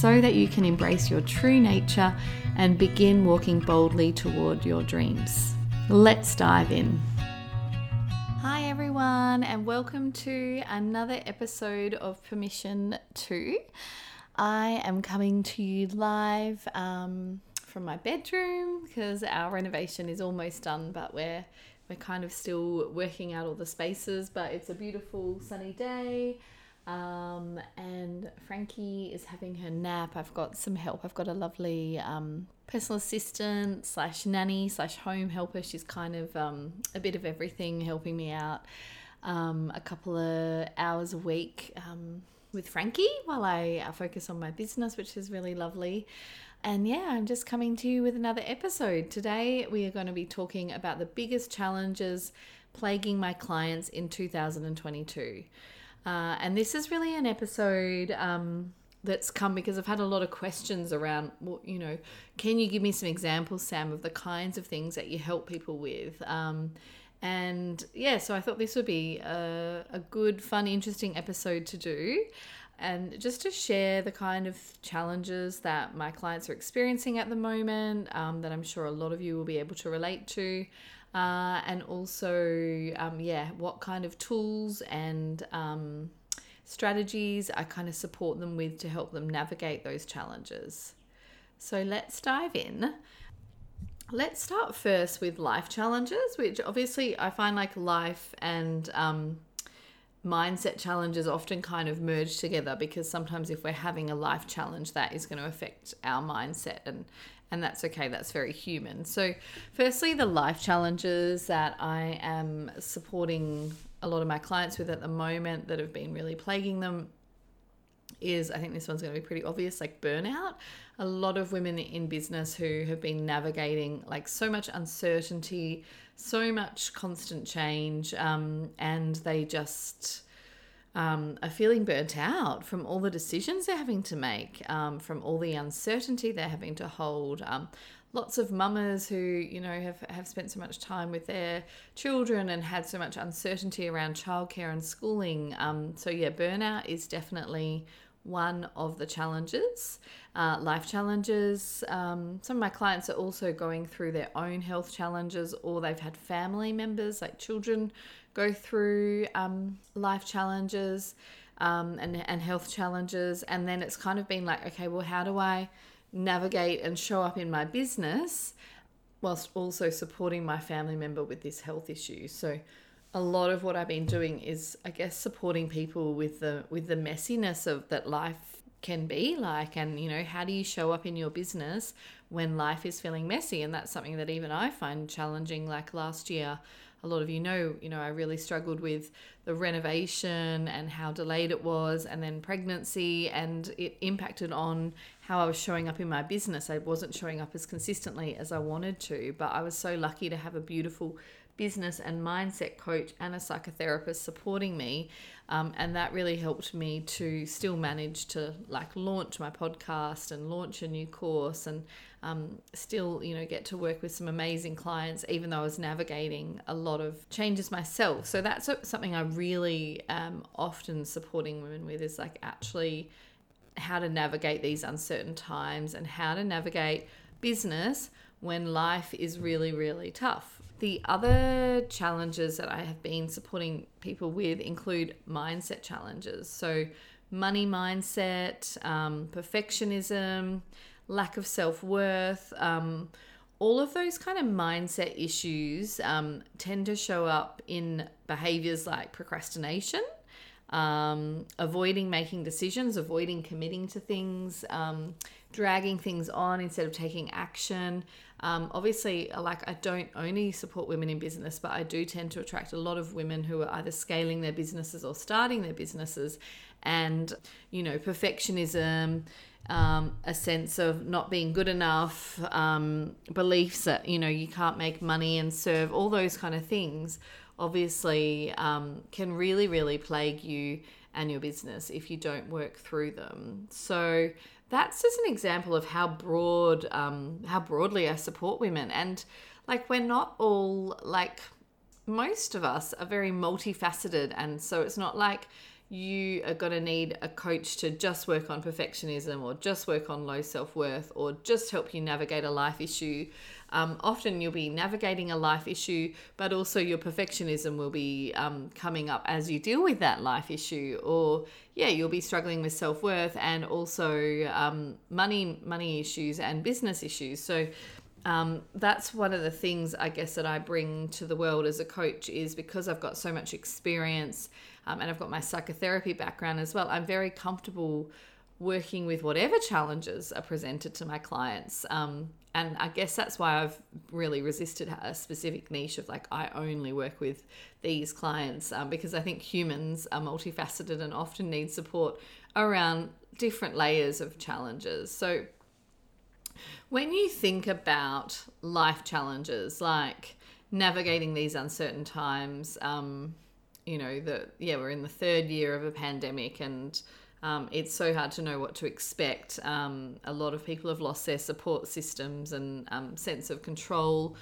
so that you can embrace your true nature and begin walking boldly toward your dreams. Let's dive in. Hi, everyone, and welcome to another episode of Permission to. I am coming to you live um, from my bedroom because our renovation is almost done, but we're we're kind of still working out all the spaces. But it's a beautiful sunny day. Um, and Frankie is having her nap. I've got some help. I've got a lovely um, personal assistant slash nanny slash home helper. She's kind of um, a bit of everything, helping me out um, a couple of hours a week um, with Frankie while I uh, focus on my business, which is really lovely. And yeah, I'm just coming to you with another episode. Today, we are going to be talking about the biggest challenges plaguing my clients in 2022. Uh, and this is really an episode um, that's come because I've had a lot of questions around, well, you know, can you give me some examples, Sam, of the kinds of things that you help people with? Um, and yeah, so I thought this would be a, a good, fun, interesting episode to do. And just to share the kind of challenges that my clients are experiencing at the moment, um, that I'm sure a lot of you will be able to relate to uh, and also um, yeah what kind of tools and um, strategies i kind of support them with to help them navigate those challenges. So let's dive in. Let's start first with life challenges which obviously i find like life and um, mindset challenges often kind of merge together because sometimes if we're having a life challenge that is going to affect our mindset and and that's okay. That's very human. So, firstly, the life challenges that I am supporting a lot of my clients with at the moment that have been really plaguing them is I think this one's going to be pretty obvious like burnout. A lot of women in business who have been navigating like so much uncertainty, so much constant change, um, and they just um, are feeling burnt out from all the decisions they're having to make, um, from all the uncertainty they're having to hold. Um, lots of mamas who, you know, have, have spent so much time with their children and had so much uncertainty around childcare and schooling. Um, so, yeah, burnout is definitely one of the challenges, uh, life challenges. Um, some of my clients are also going through their own health challenges, or they've had family members, like children, go through um, life challenges um, and, and health challenges. And then it's kind of been like, okay, well, how do I navigate and show up in my business whilst also supporting my family member with this health issue? So, a lot of what I've been doing is, I guess, supporting people with the with the messiness of that life can be like. And you know how do you show up in your business when life is feeling messy? And that's something that even I find challenging. Like last year a lot of you know, you know, I really struggled with the renovation and how delayed it was, and then pregnancy, and it impacted on how I was showing up in my business. I wasn't showing up as consistently as I wanted to, but I was so lucky to have a beautiful business and mindset coach and a psychotherapist supporting me um, and that really helped me to still manage to like launch my podcast and launch a new course and um, still you know get to work with some amazing clients even though i was navigating a lot of changes myself. So that's something i really am often supporting women with is like actually how to navigate these uncertain times and how to navigate business when life is really really tough the other challenges that I have been supporting people with include mindset challenges. So, money mindset, um, perfectionism, lack of self worth, um, all of those kind of mindset issues um, tend to show up in behaviors like procrastination. Um, avoiding making decisions, avoiding committing to things, um, dragging things on instead of taking action. Um, obviously, like I don't only support women in business, but I do tend to attract a lot of women who are either scaling their businesses or starting their businesses. And, you know, perfectionism, um, a sense of not being good enough, um, beliefs that, you know, you can't make money and serve, all those kind of things obviously um, can really, really plague you and your business if you don't work through them. So that's just an example of how broad, um, how broadly I support women. And like, we're not all like, most of us are very multifaceted. And so it's not like, you are going to need a coach to just work on perfectionism or just work on low self worth or just help you navigate a life issue. Um, often you'll be navigating a life issue, but also your perfectionism will be um, coming up as you deal with that life issue. Or yeah, you'll be struggling with self worth and also um, money money issues and business issues. So um, that's one of the things I guess that I bring to the world as a coach is because I've got so much experience um, and I've got my psychotherapy background as well. I'm very comfortable working with whatever challenges are presented to my clients. Um, and I guess that's why I've really resisted a specific niche of like, I only work with these clients um, because I think humans are multifaceted and often need support around different layers of challenges. So, when you think about life challenges like navigating these uncertain times, um, you know, that, yeah, we're in the third year of a pandemic and um, it's so hard to know what to expect. Um, a lot of people have lost their support systems and um, sense of control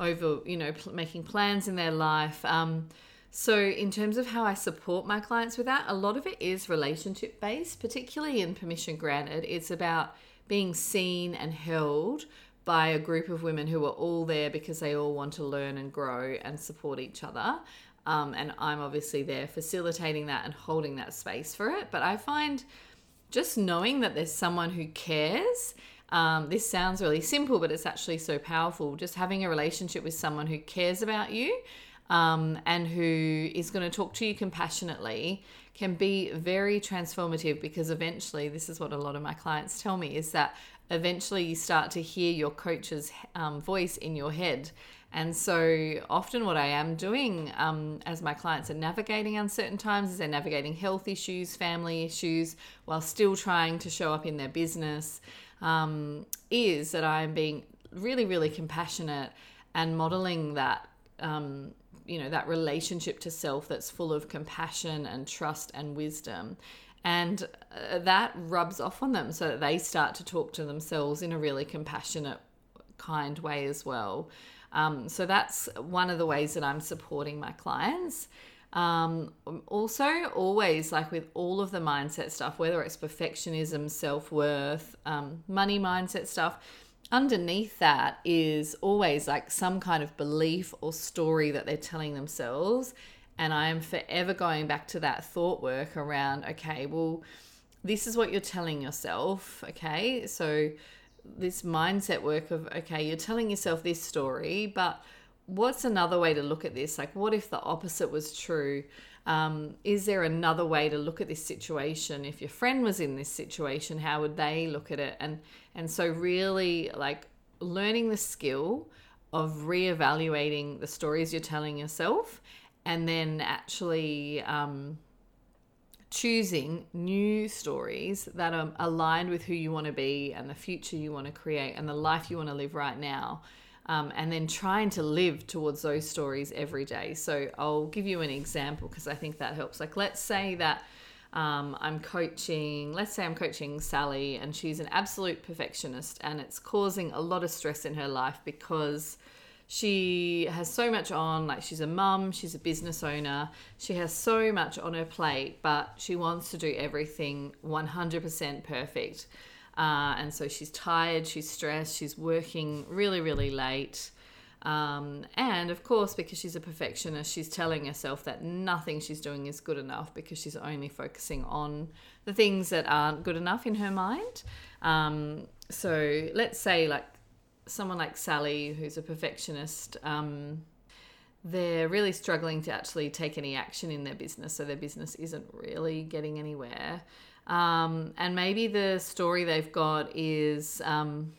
over, you know, pl- making plans in their life. Um, so, in terms of how I support my clients with that, a lot of it is relationship based, particularly in Permission Granted. It's about being seen and held by a group of women who are all there because they all want to learn and grow and support each other. Um, and I'm obviously there facilitating that and holding that space for it. But I find just knowing that there's someone who cares. Um, this sounds really simple, but it's actually so powerful. Just having a relationship with someone who cares about you um, and who is going to talk to you compassionately can be very transformative because eventually, this is what a lot of my clients tell me, is that eventually you start to hear your coach's um, voice in your head. And so often, what I am doing um, as my clients are navigating uncertain times is they're navigating health issues, family issues, while still trying to show up in their business, um, is that I am being really, really compassionate and modeling that um, you know that relationship to self that's full of compassion and trust and wisdom. And uh, that rubs off on them so that they start to talk to themselves in a really compassionate kind way as well. Um, so that's one of the ways that i'm supporting my clients. Um, also always like with all of the mindset stuff whether it's perfectionism self-worth um, money mindset stuff underneath that is always like some kind of belief or story that they're telling themselves. And I am forever going back to that thought work around, okay, well, this is what you're telling yourself. Okay. So, this mindset work of, okay, you're telling yourself this story, but what's another way to look at this? Like, what if the opposite was true? Um, is there another way to look at this situation? If your friend was in this situation, how would they look at it? And and so really like learning the skill of reevaluating the stories you're telling yourself, and then actually um, choosing new stories that are aligned with who you want to be and the future you want to create and the life you want to live right now um, and then trying to live towards those stories every day. So I'll give you an example because I think that helps. Like, let's say that um, I'm coaching, let's say I'm coaching Sally, and she's an absolute perfectionist, and it's causing a lot of stress in her life because she has so much on like she's a mum she's a business owner she has so much on her plate but she wants to do everything 100% perfect uh, and so she's tired, she's stressed, she's working really, really late. Um, and of course, because she's a perfectionist, she's telling herself that nothing she's doing is good enough because she's only focusing on the things that aren't good enough in her mind. Um, so let's say, like, someone like Sally, who's a perfectionist, um, they're really struggling to actually take any action in their business, so their business isn't really getting anywhere. Um, and maybe the story they've got is um,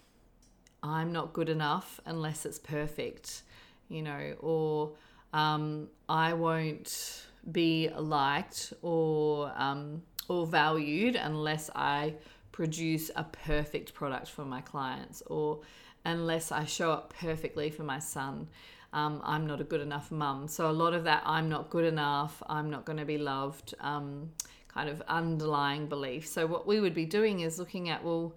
I'm not good enough unless it's perfect, you know, or um, I won't be liked or um, or valued unless I produce a perfect product for my clients or unless I show up perfectly for my son. Um, I'm not a good enough mum. So a lot of that I'm not good enough, I'm not going to be loved, um, kind of underlying belief. So what we would be doing is looking at well,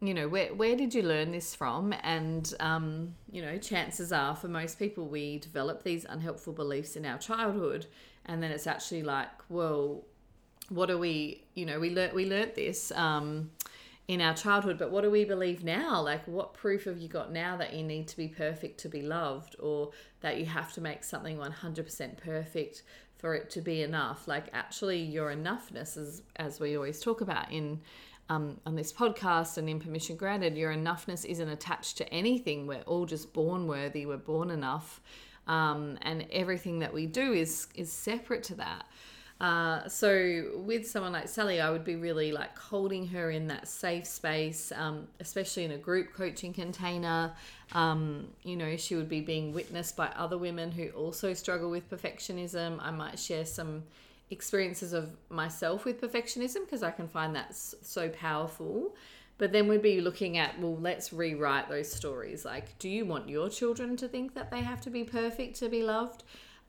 you know, where where did you learn this from? And um, you know, chances are for most people we develop these unhelpful beliefs in our childhood, and then it's actually like, well, what do we? You know, we learnt we learnt this. Um, in our childhood, but what do we believe now? Like, what proof have you got now that you need to be perfect to be loved, or that you have to make something 100% perfect for it to be enough? Like, actually, your enoughness, is, as we always talk about in um, on this podcast and in Permission Granted, your enoughness isn't attached to anything. We're all just born worthy. We're born enough, um, and everything that we do is is separate to that. Uh, so with someone like Sally, I would be really like holding her in that safe space, um, especially in a group coaching container. Um, you know, she would be being witnessed by other women who also struggle with perfectionism. I might share some experiences of myself with perfectionism because I can find that so powerful. But then we'd be looking at, well, let's rewrite those stories. Like, do you want your children to think that they have to be perfect to be loved?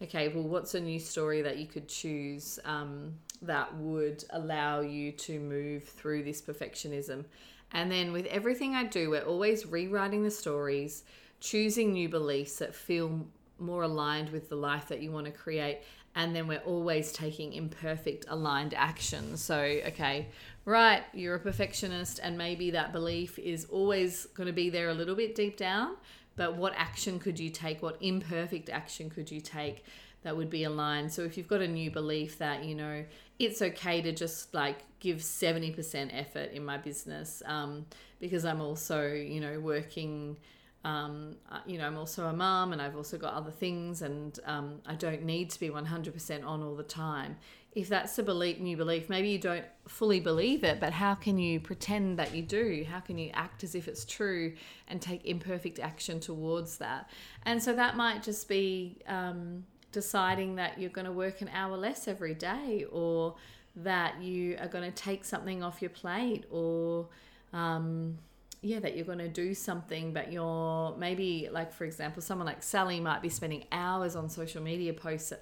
Okay, well, what's a new story that you could choose um, that would allow you to move through this perfectionism? And then with everything I do, we're always rewriting the stories, choosing new beliefs that feel more aligned with the life that you want to create. And then we're always taking imperfect aligned action. So, okay, right, you're a perfectionist, and maybe that belief is always going to be there a little bit deep down but what action could you take? What imperfect action could you take that would be aligned? So if you've got a new belief that, you know, it's okay to just like give 70% effort in my business um, because I'm also, you know, working. Um, uh, you know, I'm also a mom and I've also got other things, and um, I don't need to be 100% on all the time if that's a belief, new belief, maybe you don't fully believe it, but how can you pretend that you do? How can you act as if it's true and take imperfect action towards that? And so that might just be um, deciding that you're going to work an hour less every day, or that you are going to take something off your plate, or um, yeah, that you're going to do something, but you're maybe like, for example, someone like Sally might be spending hours on social media posts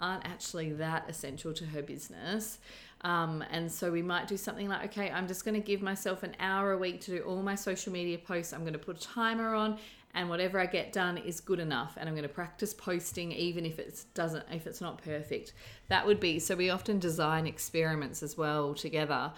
aren't actually that essential to her business. Um, and so we might do something like, okay, I'm just going to give myself an hour a week to do all my social media posts. I'm going to put a timer on, and whatever I get done is good enough. And I'm going to practice posting, even if it doesn't, if it's not perfect. That would be so. We often design experiments as well together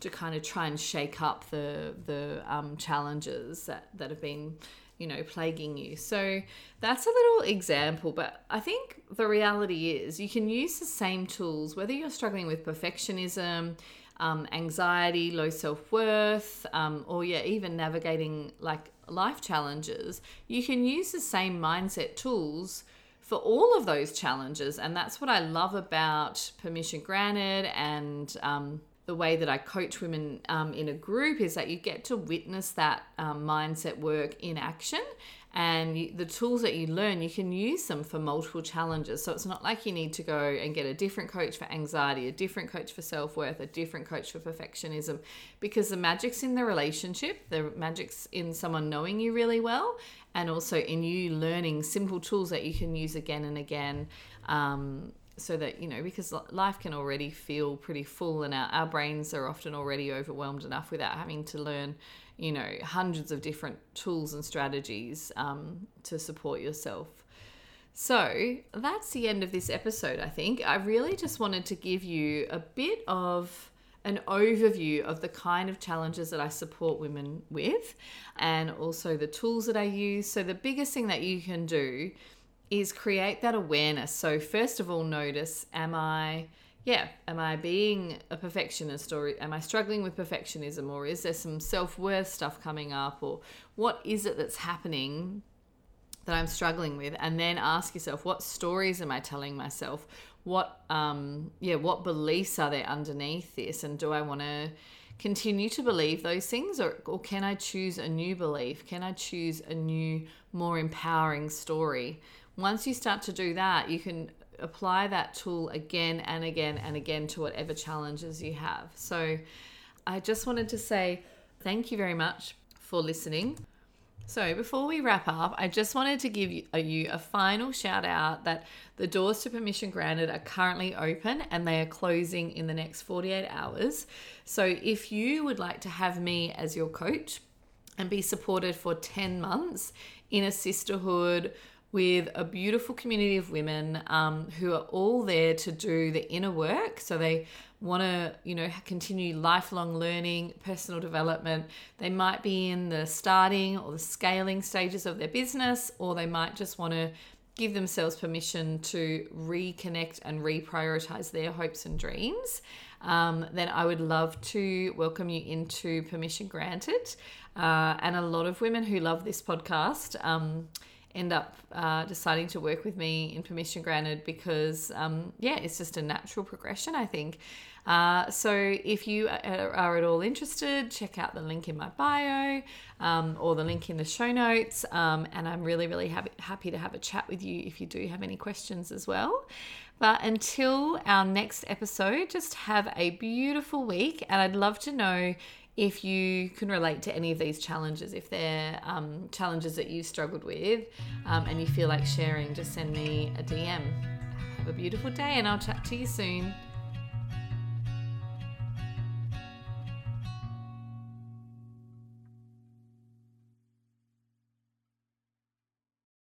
to kind of try and shake up the the um, challenges that that have been you know, plaguing you. So that's a little example, but I think the reality is you can use the same tools, whether you're struggling with perfectionism, um, anxiety, low self worth, um, or yeah, even navigating like life challenges. You can use the same mindset tools for all of those challenges, and that's what I love about Permission Granted and um, the way that I coach women um, in a group is that you get to witness that um, mindset work in action. And the tools that you learn, you can use them for multiple challenges. So it's not like you need to go and get a different coach for anxiety, a different coach for self worth, a different coach for perfectionism, because the magic's in the relationship, the magic's in someone knowing you really well, and also in you learning simple tools that you can use again and again. Um, so that you know because life can already feel pretty full and our, our brains are often already overwhelmed enough without having to learn you know hundreds of different tools and strategies um, to support yourself so that's the end of this episode i think i really just wanted to give you a bit of an overview of the kind of challenges that I support women with and also the tools that I use. So, the biggest thing that you can do is create that awareness. So, first of all, notice am I, yeah, am I being a perfectionist or am I struggling with perfectionism or is there some self worth stuff coming up or what is it that's happening that I'm struggling with, and then ask yourself, what stories am I telling myself? What, um, yeah, what beliefs are there underneath this, and do I want to continue to believe those things, or, or can I choose a new belief? Can I choose a new, more empowering story? Once you start to do that, you can apply that tool again and again and again to whatever challenges you have. So, I just wanted to say thank you very much for listening. So, before we wrap up, I just wanted to give you a, final shout out that the doors to permission granted are currently open and they are closing in the next 48 hours. So, if you would like to have me as your coach and be supported for 10 months in a sisterhood with a beautiful community of women um, who are all there to do the inner work. So they want to, you know, continue lifelong learning, personal development. They might be in the starting or the scaling stages of their business, or they might just want to give themselves permission to reconnect and reprioritize their hopes and dreams. Um, then I would love to welcome you into Permission Granted. Uh, and a lot of women who love this podcast. Um, end up uh, deciding to work with me in permission granted because um, yeah it's just a natural progression i think. Uh, so if you are at all interested check out the link in my bio um, or the link in the show notes um, and i'm really really happy, happy to have a chat with you if you do have any questions as well. But until our next episode just have a beautiful week and i'd love to know if you can relate to any of these challenges, if they're um, challenges that you've struggled with um, and you feel like sharing, just send me a DM. Have a beautiful day and I'll chat to you soon.